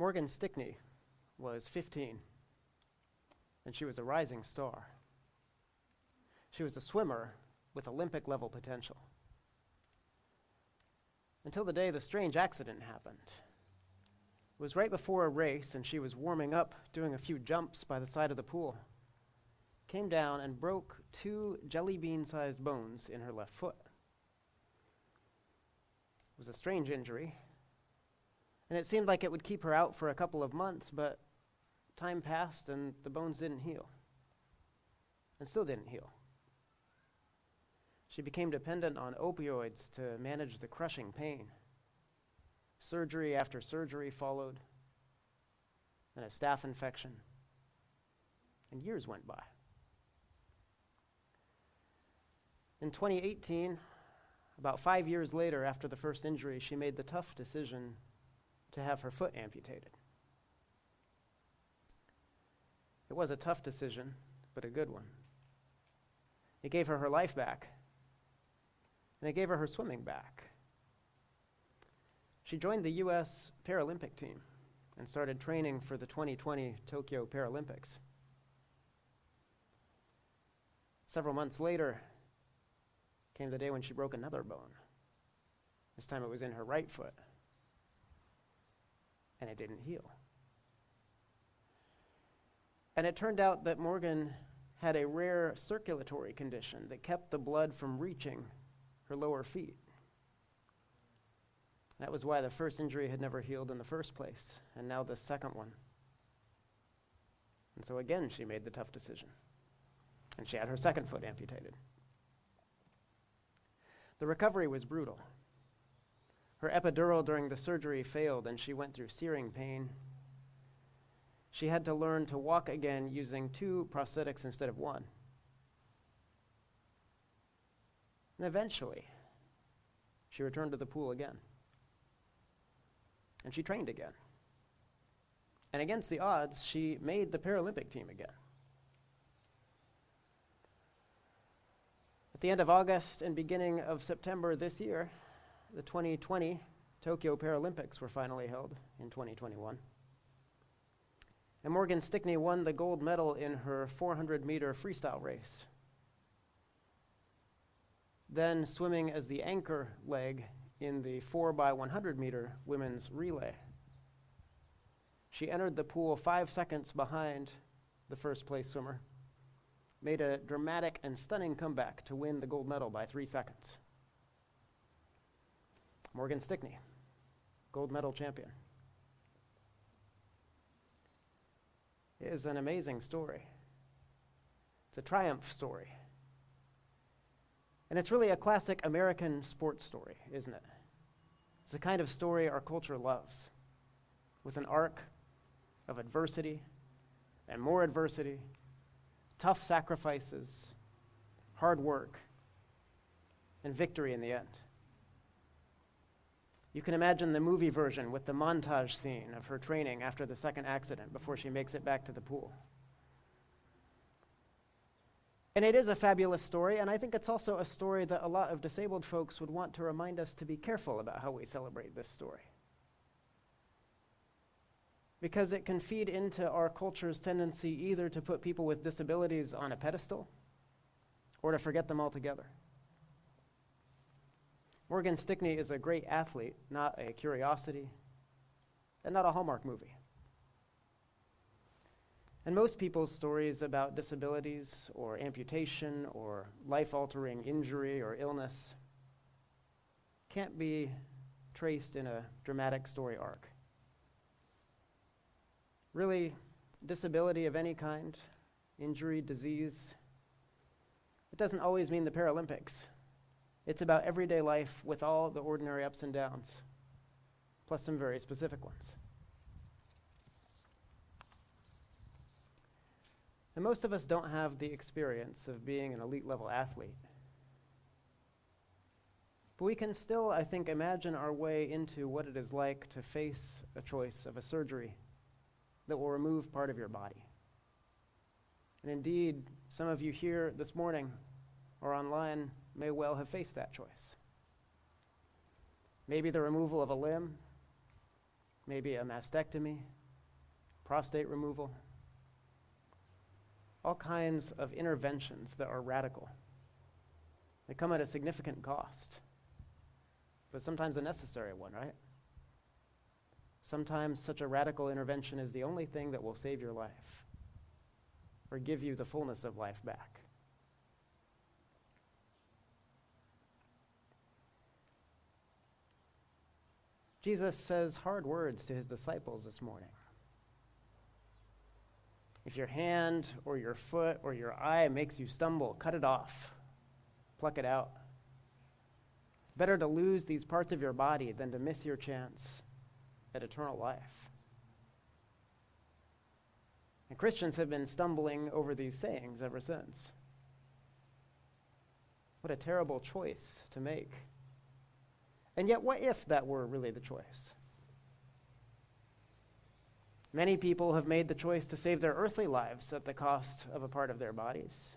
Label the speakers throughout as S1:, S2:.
S1: Morgan Stickney was 15, and she was a rising star. She was a swimmer with Olympic level potential. Until the day the strange accident happened. It was right before a race, and she was warming up, doing a few jumps by the side of the pool. Came down and broke two jelly bean sized bones in her left foot. It was a strange injury, and it seemed like it would keep her out for a couple of months, but time passed and the bones didn't heal, and still didn't heal. She became dependent on opioids to manage the crushing pain. Surgery after surgery followed, and a staph infection. And years went by. In 2018, about five years later after the first injury, she made the tough decision to have her foot amputated. It was a tough decision, but a good one. It gave her her life back and it gave her her swimming back. She joined the U.S. Paralympic team and started training for the 2020 Tokyo Paralympics. Several months later came the day when she broke another bone. This time it was in her right foot, and it didn't heal. And it turned out that Morgan had a rare circulatory condition that kept the blood from reaching her lower feet. That was why the first injury had never healed in the first place, and now the second one. And so again, she made the tough decision. And she had her second foot amputated. The recovery was brutal. Her epidural during the surgery failed, and she went through searing pain. She had to learn to walk again using two prosthetics instead of one. And eventually, she returned to the pool again. And she trained again. And against the odds, she made the Paralympic team again. At the end of August and beginning of September this year, the 2020 Tokyo Paralympics were finally held in 2021. And Morgan Stickney won the gold medal in her 400 meter freestyle race then swimming as the anchor leg in the 4 by 100 meter women's relay. She entered the pool five seconds behind the first place swimmer, made a dramatic and stunning comeback to win the gold medal by three seconds. Morgan Stickney, gold medal champion. It is an amazing story. It's a triumph story. And it's really a classic American sports story, isn't it? It's the kind of story our culture loves, with an arc of adversity and more adversity, tough sacrifices, hard work, and victory in the end. You can imagine the movie version with the montage scene of her training after the second accident before she makes it back to the pool. And it is a fabulous story, and I think it's also a story that a lot of disabled folks would want to remind us to be careful about how we celebrate this story. Because it can feed into our culture's tendency either to put people with disabilities on a pedestal or to forget them altogether. Morgan Stickney is a great athlete, not a curiosity, and not a Hallmark movie. And most people's stories about disabilities or amputation or life altering injury or illness can't be traced in a dramatic story arc. Really, disability of any kind, injury, disease, it doesn't always mean the Paralympics. It's about everyday life with all the ordinary ups and downs, plus some very specific ones. And most of us don't have the experience of being an elite level athlete. But we can still, I think, imagine our way into what it is like to face a choice of a surgery that will remove part of your body. And indeed, some of you here this morning or online may well have faced that choice. Maybe the removal of a limb, maybe a mastectomy, prostate removal, all kinds of interventions that are radical. They come at a significant cost, but sometimes a necessary one, right? Sometimes such a radical intervention is the only thing that will save your life or give you the fullness of life back. Jesus says hard words to his disciples this morning. If your hand or your foot or your eye makes you stumble, cut it off, pluck it out. Better to lose these parts of your body than to miss your chance at eternal life. And Christians have been stumbling over these sayings ever since. What a terrible choice to make. And yet, what if that were really the choice? Many people have made the choice to save their earthly lives at the cost of a part of their bodies.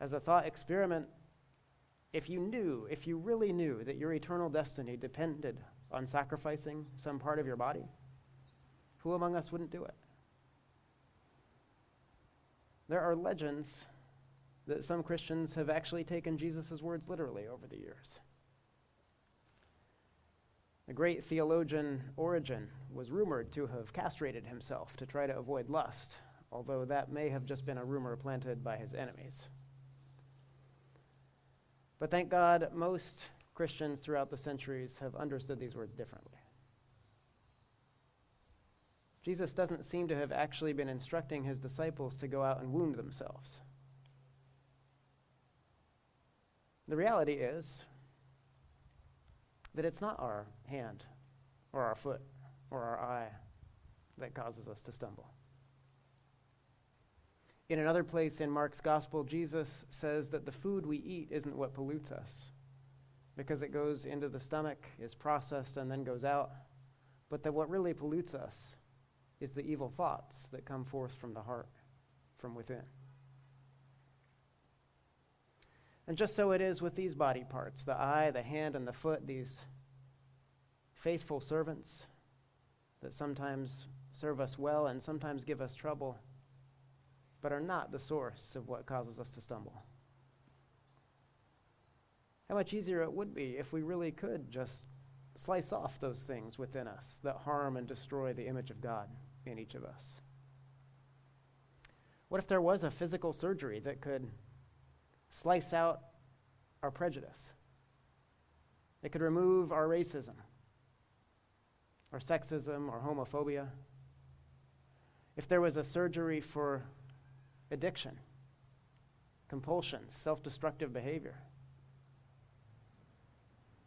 S1: As a thought experiment, if you knew, if you really knew that your eternal destiny depended on sacrificing some part of your body, who among us wouldn't do it? There are legends that some Christians have actually taken Jesus' words literally over the years. The great theologian Origen was rumored to have castrated himself to try to avoid lust, although that may have just been a rumor planted by his enemies. But thank God, most Christians throughout the centuries have understood these words differently. Jesus doesn't seem to have actually been instructing his disciples to go out and wound themselves. The reality is, that it's not our hand or our foot or our eye that causes us to stumble. In another place in Mark's gospel, Jesus says that the food we eat isn't what pollutes us because it goes into the stomach, is processed, and then goes out, but that what really pollutes us is the evil thoughts that come forth from the heart, from within. And just so it is with these body parts the eye, the hand, and the foot, these faithful servants that sometimes serve us well and sometimes give us trouble, but are not the source of what causes us to stumble. How much easier it would be if we really could just slice off those things within us that harm and destroy the image of God in each of us. What if there was a physical surgery that could slice out our prejudice. It could remove our racism, our sexism, our homophobia. If there was a surgery for addiction, compulsions, self destructive behavior.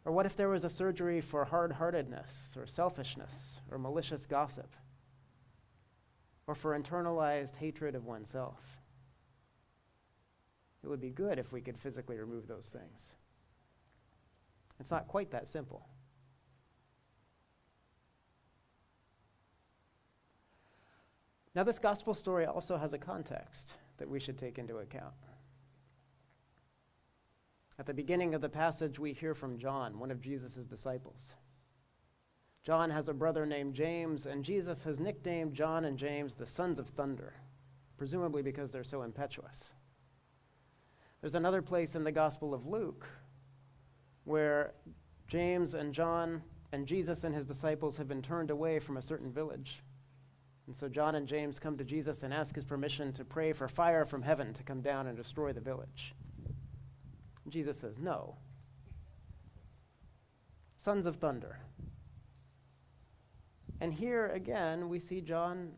S1: Or what if there was a surgery for hard heartedness, or selfishness, or malicious gossip, or for internalized hatred of oneself? It would be good if we could physically remove those things. It's not quite that simple. Now, this gospel story also has a context that we should take into account. At the beginning of the passage, we hear from John, one of Jesus' disciples. John has a brother named James, and Jesus has nicknamed John and James the sons of thunder, presumably because they're so impetuous. There's another place in the Gospel of Luke where James and John and Jesus and his disciples have been turned away from a certain village. And so John and James come to Jesus and ask his permission to pray for fire from heaven to come down and destroy the village. Jesus says, No. Sons of thunder. And here again, we see John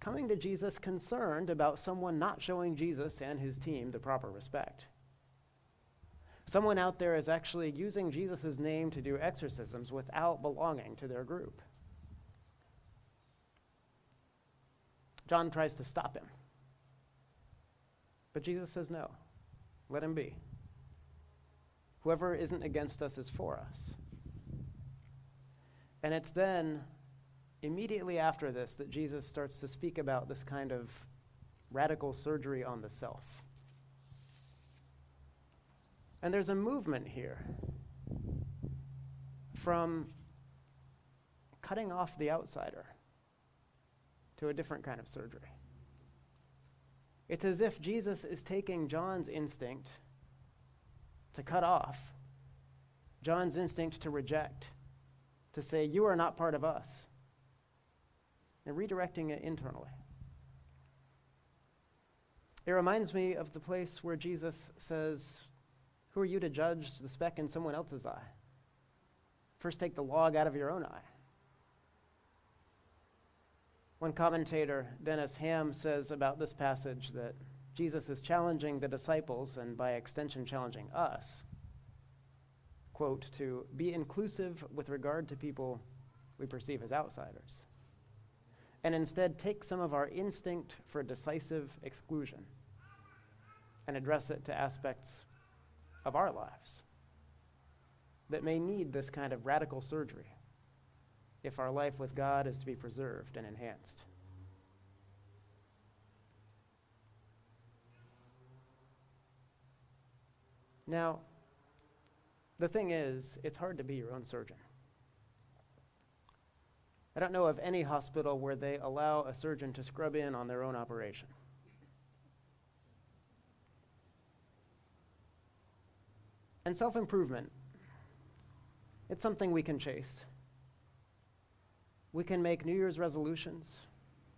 S1: coming to Jesus concerned about someone not showing Jesus and his team the proper respect. Someone out there is actually using Jesus' name to do exorcisms without belonging to their group. John tries to stop him. But Jesus says, no, let him be. Whoever isn't against us is for us. And it's then immediately after this that Jesus starts to speak about this kind of radical surgery on the self. And there's a movement here from cutting off the outsider to a different kind of surgery. It's as if Jesus is taking John's instinct to cut off, John's instinct to reject, to say, You are not part of us, and redirecting it internally. It reminds me of the place where Jesus says, Who are you to judge the speck in someone else's eye? First, take the log out of your own eye. One commentator, Dennis Hamm, says about this passage that Jesus is challenging the disciples and by extension challenging us, quote, to be inclusive with regard to people we perceive as outsiders, and instead take some of our instinct for decisive exclusion and address it to aspects of our lives that may need this kind of radical surgery if our life with God is to be preserved and enhanced. Now, the thing is, it's hard to be your own surgeon. I don't know of any hospital where they allow a surgeon to scrub in on their own operation. And self improvement, it's something we can chase. We can make New Year's resolutions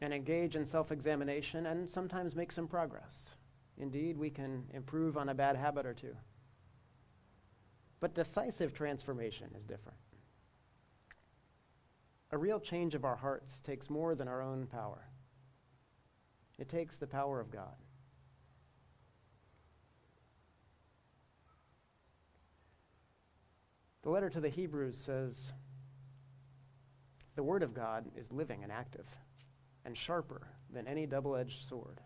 S1: and engage in self examination and sometimes make some progress. Indeed, we can improve on a bad habit or two. But decisive transformation is different. A real change of our hearts takes more than our own power, it takes the power of God. The letter to the Hebrews says, The Word of God is living and active, and sharper than any double edged sword.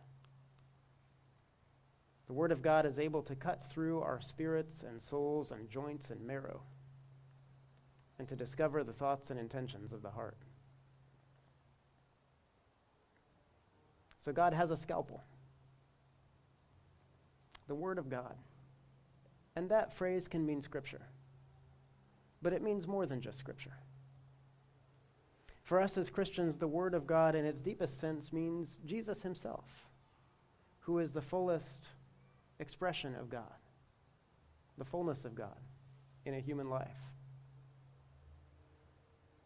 S1: The Word of God is able to cut through our spirits and souls and joints and marrow, and to discover the thoughts and intentions of the heart. So God has a scalpel, the Word of God. And that phrase can mean Scripture but it means more than just Scripture. For us as Christians, the Word of God in its deepest sense means Jesus Himself, who is the fullest expression of God, the fullness of God in a human life.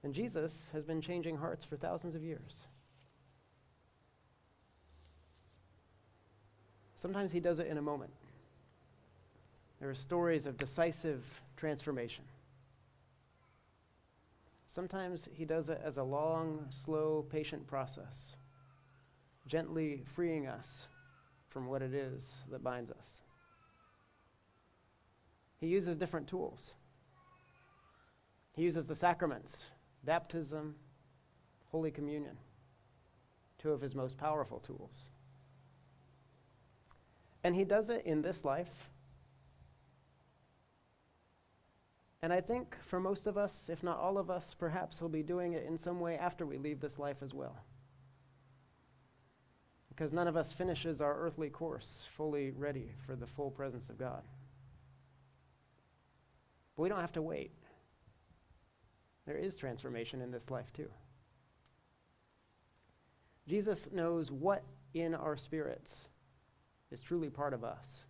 S1: And Jesus has been changing hearts for thousands of years. Sometimes he does it in a moment. There are stories of decisive transformation. Sometimes he does it as a long, slow, patient process, gently freeing us from what it is that binds us. He uses different tools. He uses the sacraments, baptism, Holy Communion, two of his most powerful tools. And he does it in this life And I think for most of us, if not all of us, perhaps He'll be doing it in some way after we leave this life as well. Because none of us finishes our earthly course fully ready for the full presence of God. But we don't have to wait. There is transformation in this life too. Jesus knows what in our spirits is truly part of us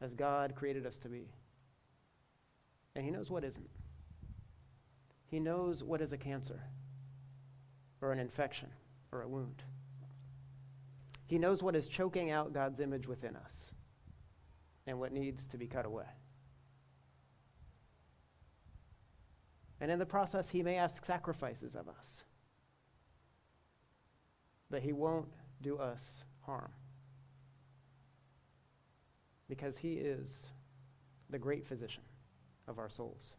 S1: as God created us to be. And he knows what isn't. He knows what is a cancer, or an infection, or a wound. He knows what is choking out God's image within us and what needs to be cut away. And in the process, he may ask sacrifices of us. But he won't do us harm. Because he is the great physician of our souls.